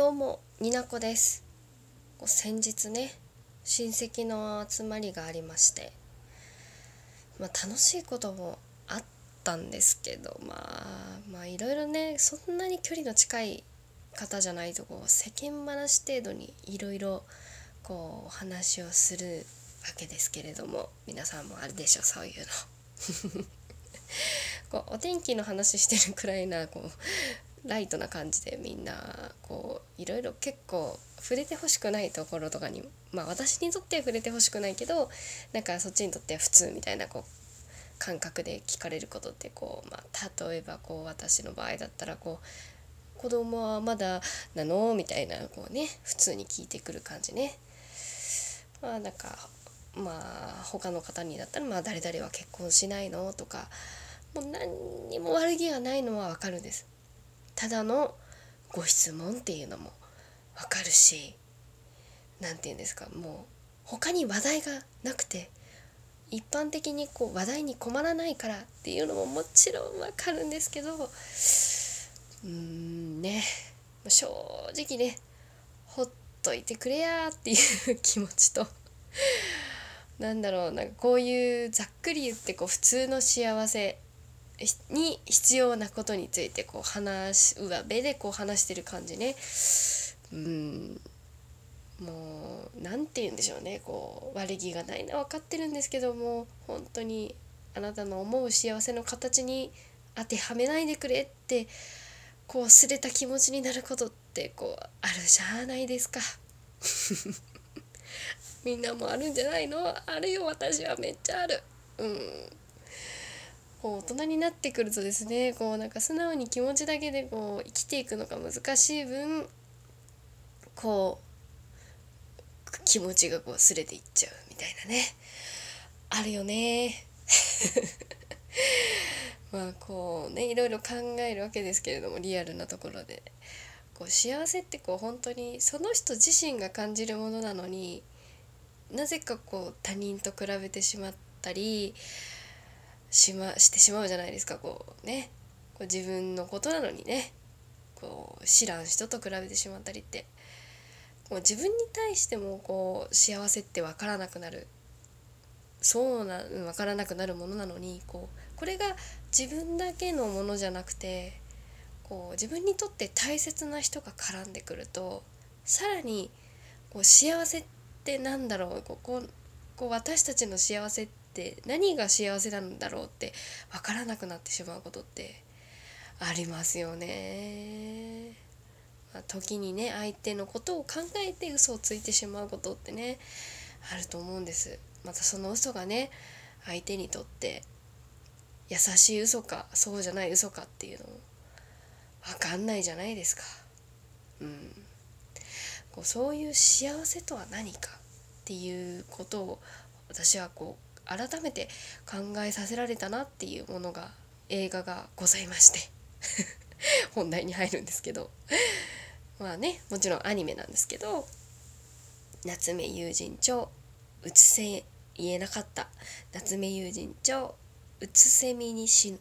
どうもになこです。先日ね親戚の集まりがありましてまあ楽しいこともあったんですけどまあまあいろいろねそんなに距離の近い方じゃないとこう世間話程度にいろいろこうお話をするわけですけれども皆さんもあるでしょうそういうの。こうお天気の話してるくらいなこうライトな感じでみんなこういろいろ結構触れてほしくないところとかにまあ私にとっては触れてほしくないけどなんかそっちにとっては普通みたいなこう感覚で聞かれることってこう、まあ、例えばこう私の場合だったらこう子供はまだなのみたいなこうね普通に聞いてくる感じね。まあなんかまあ他の方にだったら「まあ、誰々は結婚しないの?」とかもう何にも悪気がないのはわかるんです。ただのご質問っていうのもわかるし何て言うんですかもう他に話題がなくて一般的にこう話題に困らないからっていうのももちろんわかるんですけどうーんね正直ねほっといてくれやっていう気持ちとなんだろうなんかこういうざっくり言ってこう普通の幸せに必要なことについてこう話上辺でこう話してる感じね。うん。もう何て言うんでしょうね。こう悪気がないのは分かってるんですけども本当にあなたの思う幸せの形に当てはめないでくれってこうすれた気持ちになることってこうあるじゃないですか。みんなもあるんじゃないの？あるよ私はめっちゃある。うん。こう大人になってくるとですねこうなんか素直に気持ちだけでこう生きていくのが難しい分こう気持ちがこうすれていっちゃうみたいなね。あるよね。まあこうねいろいろ考えるわけですけれどもリアルなところで。こう幸せってこう本当にその人自身が感じるものなのになぜかこう他人と比べてしまったりしましてしまうじゃないですか。こうね。こう自分のことなのにね。こう知らん人と比べてしまったりって。こう自分に対してもこう幸せって分からなくなる。そうな分からなくなるものなのにこうこれが自分だけのものじゃなくてこう自分にとって大切な人が絡んでくるとさらにこう幸せってなんだろう。こここう私たちの幸せってて何が幸せなんだろうって分からなくなってしまうことってありますよね。まあ、時にね相手のことを考えて嘘をついてしまうことってねあると思うんです。またその嘘がね相手にとって優しい嘘かそうじゃない嘘かっていうのも分かんないじゃないですか。うん、こうそういう幸せとは何かっていうことを私はこう改めて考えさせられたなっていうものが映画がございまして。本題に入るんですけど。まあねもちろんアニメなんですけど。夏目友人帳うつせ言えなかった。夏目友人帳うつせみにしん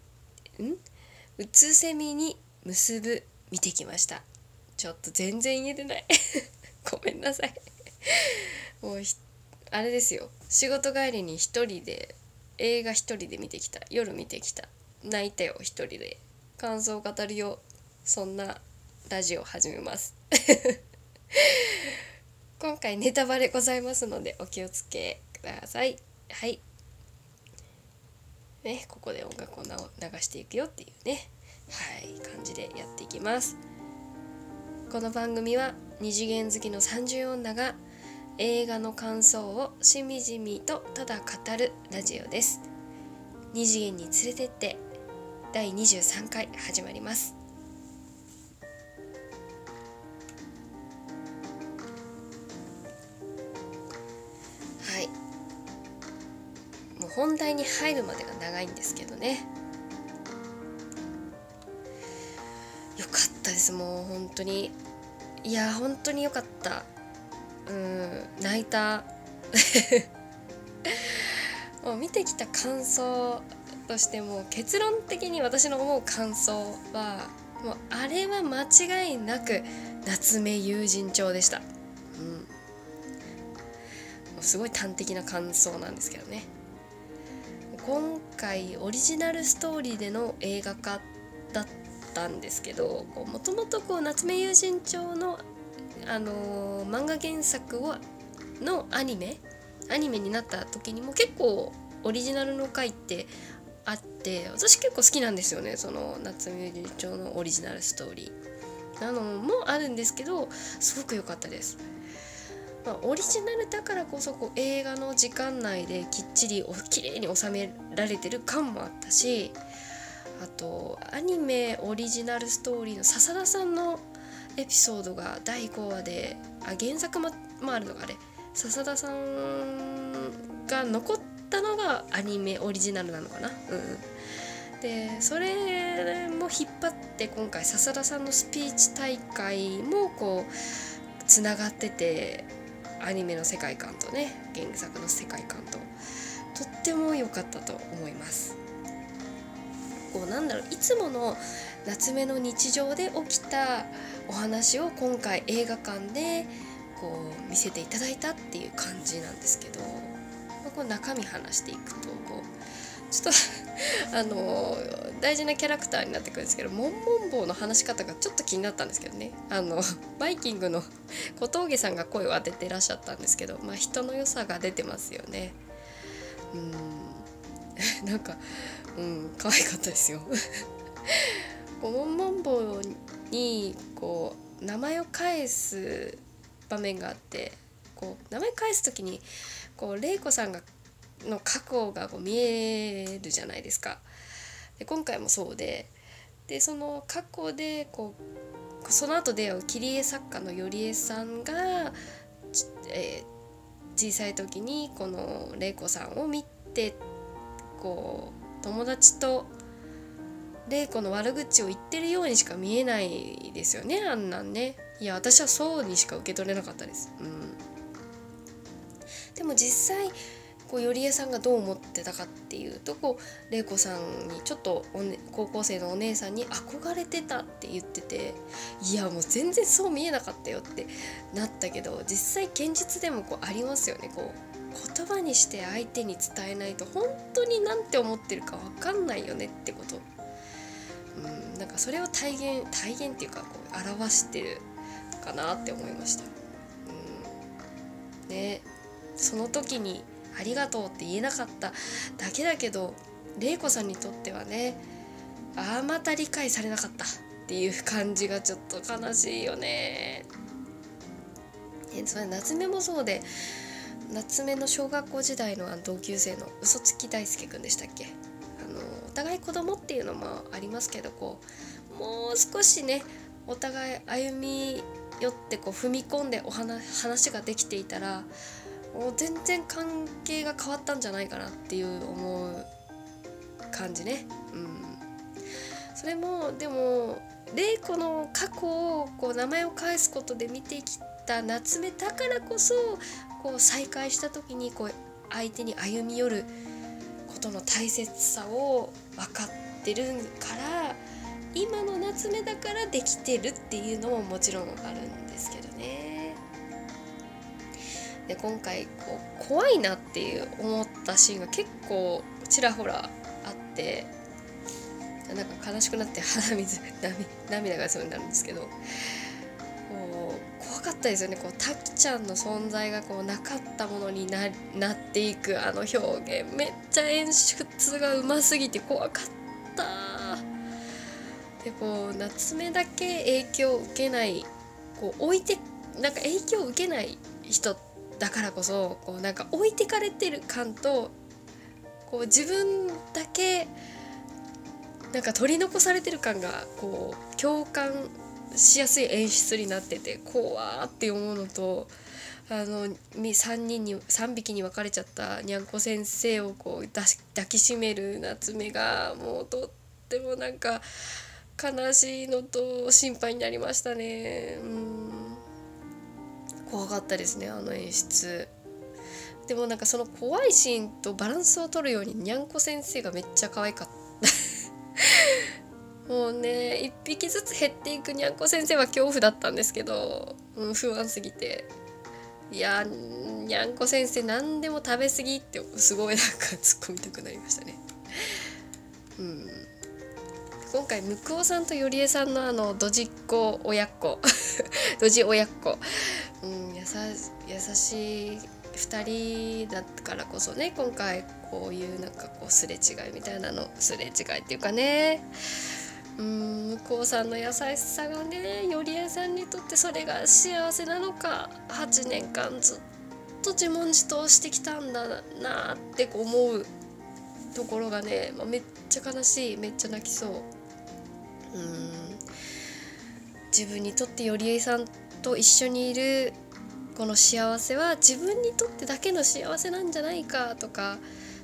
うつせみに結ぶ見てきました。ちょっと全然言えてない。ごめんなさい。もうあれですよ。仕事帰りに一人で映画一人で見てきた。夜見てきた。泣いたよ一人で。感想を語るよ。そんなラジオ始めます。今回ネタバレございますのでお気をつけください。はい。ねここで音楽を流していくよっていうね。はい感じでやっていきます。この番組は二次元好きの30女が映画の感想をしみじみとただ語るラジオです。二次元に連れてって第23回始まります。はい。もう本題に入るまでが長いんですけどね。よかったです。もう本当に。いや本当によかった。うん泣いた。もう見てきた感想としても結論的に私の思う感想はもうあれは間違いなく夏目友人帳でした、うん、もうすごい端的な感想なんですけどね。今回オリジナルストーリーでの映画化だったんですけどもともと夏目友人帳の、あのー、漫画原作をのアニメアニメになった時にも結構オリジナルの回ってあって私結構好きなんですよねその夏目友人帳のオリジナルストーリーなのもあるんですけどすごく良かったです。まあ、オリジナルだからこそこう映画の時間内できっちりお綺麗に収められてる感もあったしあとアニメオリジナルストーリーの笹田さんのエピソードが第5話であ原作も、まあ、るのがあれ笹田さんが残ったのがアニメオリジナルなのかな。うん、でそれも引っ張って今回笹田さんのスピーチ大会もこうつながっててアニメの世界観とね原作の世界観ととっても良かったと思います。こうなんだろういつもの夏目の日常で起きたお話を今回映画館でこう見せていただいたっていう感じなんですけど、まあ、こう中身話していくとこうちょっと あの大事なキャラクターになってくるんですけどモンモン棒の話し方がちょっと気になったんですけどねあのバイキングの小峠さんが声を当ててらっしゃったんですけど、まあ、人の良さが出てますよね。うん なんかうん可愛かったですよ。こうモンモン棒にこう名前を返す場面があってこう名前返す時にこう玲子さんがの過去がこう見えるじゃないですか。で今回もそうででその過去でこうその後出会う切り絵作家の頼江さんが、えー、小さい時にこの玲子さんを見てこう友達と玲子の悪口を言ってるようにしか見えないですよねあんなんね。いや私はそうにしか受け取れなかったです。うん。でも実際こう頼江さんがどう思ってたかっていうとこう玲子さんにちょっとお、ね、高校生のお姉さんに憧れてたって言ってていやもう全然そう見えなかったよってなったけど実際現実でもこうありますよね。こう言葉にして相手に伝えないと本当に何て思ってるか分かんないよねってことうんなんかそれを体現体現っていうかこう表してるかなって思いました。うん、ねその時にありがとうって言えなかっただけだけど玲子さんにとってはねああまた理解されなかったっていう感じがちょっと悲しいよね。えそれ夏目もそうで夏目の小学校時代の同級生の嘘つき大輔くんでしたっけ？あのお互い子供っていうのもありますけどこうもう少しねお互い歩み寄ってこう踏み込んでお話話ができていたらもう全然関係が変わったんじゃないかなっていう思う感じね。うん、それもでも玲子の過去をこう名前を返すことで見てきた夏目だからこそこう再会した時にこう相手に歩み寄ることの大切さを分かってるから今の夏目だからできてるっていうのももちろんあるんですけどね。で今回こう怖いなっていう思ったシーンが結構ちらほらあってなんか悲しくなって鼻水涙がそうになるんですけどこう怖かったですよね。こうタキちゃんの存在がこうなかったものになっていくあの表現。めっちゃ演出がうますぎて怖かった。でこう夏目だけ影響を受けないこう置いてなんか影響を受けない人だからこそこうなんか置いてかれてる感とこう自分だけなんか取り残されてる感がこう共感しやすい演出になってて怖って思うのとあの3人に3匹に分かれちゃったにゃんこ先生をこう抱きしめる夏目がもうとってもなんか悲しいのと心配になりましたね。うん。怖かったですねあの演出。でもなんかその怖いシーンとバランスを取るようににゃんこ先生がめっちゃ可愛かった。もうね一匹ずつ減っていくにゃんこ先生は恐怖だったんですけど、うん、不安すぎて。いやにゃんこ先生何でも食べ過ぎってすごいなんか突っ込みたくなりましたね。うん、今回向こうさんとよりえさんのあのドジっ子親っ子。ドジ親っ子、うん、やさ優しい2人だったからこそね今回こういうなんかこうすれ違いみたいなのすれ違いっていうかね。うん向こうさんの優しさがねよりえさんにとってそれが幸せなのか8年間ずっと自問自答してきたんだなって思うところがね、まあ、めっちゃ悲しいめっちゃ泣きそう。うん。自分にとってよりえさんと一緒にいるこの幸せは自分にとってだけの幸せなんじゃないかとか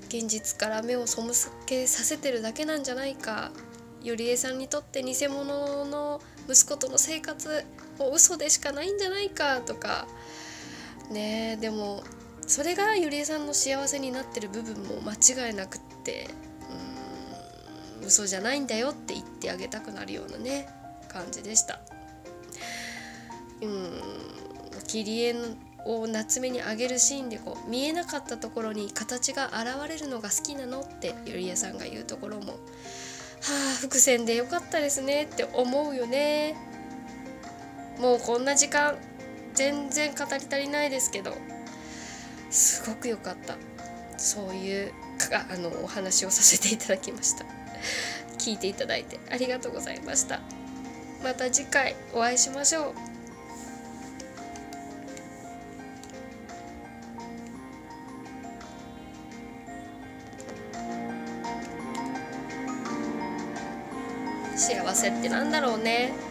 現実から目を背けさせてるだけなんじゃないかよりえさんにとって偽物の息子との生活も嘘でしかないんじゃないかとかねでもそれがゆりえさんの幸せになってる部分も間違いなくってうん嘘じゃないんだよって言ってあげたくなるようなね感じでした。うん切り絵を夏目にあげるシーンでこう見えなかったところに形が現れるのが好きなのってゆりえさんが言うところもあ伏線でよかったですねって思うよね。もうこんな時間全然語り足りないですけどすごく良かった。そういうあのお話をさせていただきました。聞いていただいてありがとうございました。また次回お会いしましょう。幸せってなんだろうね。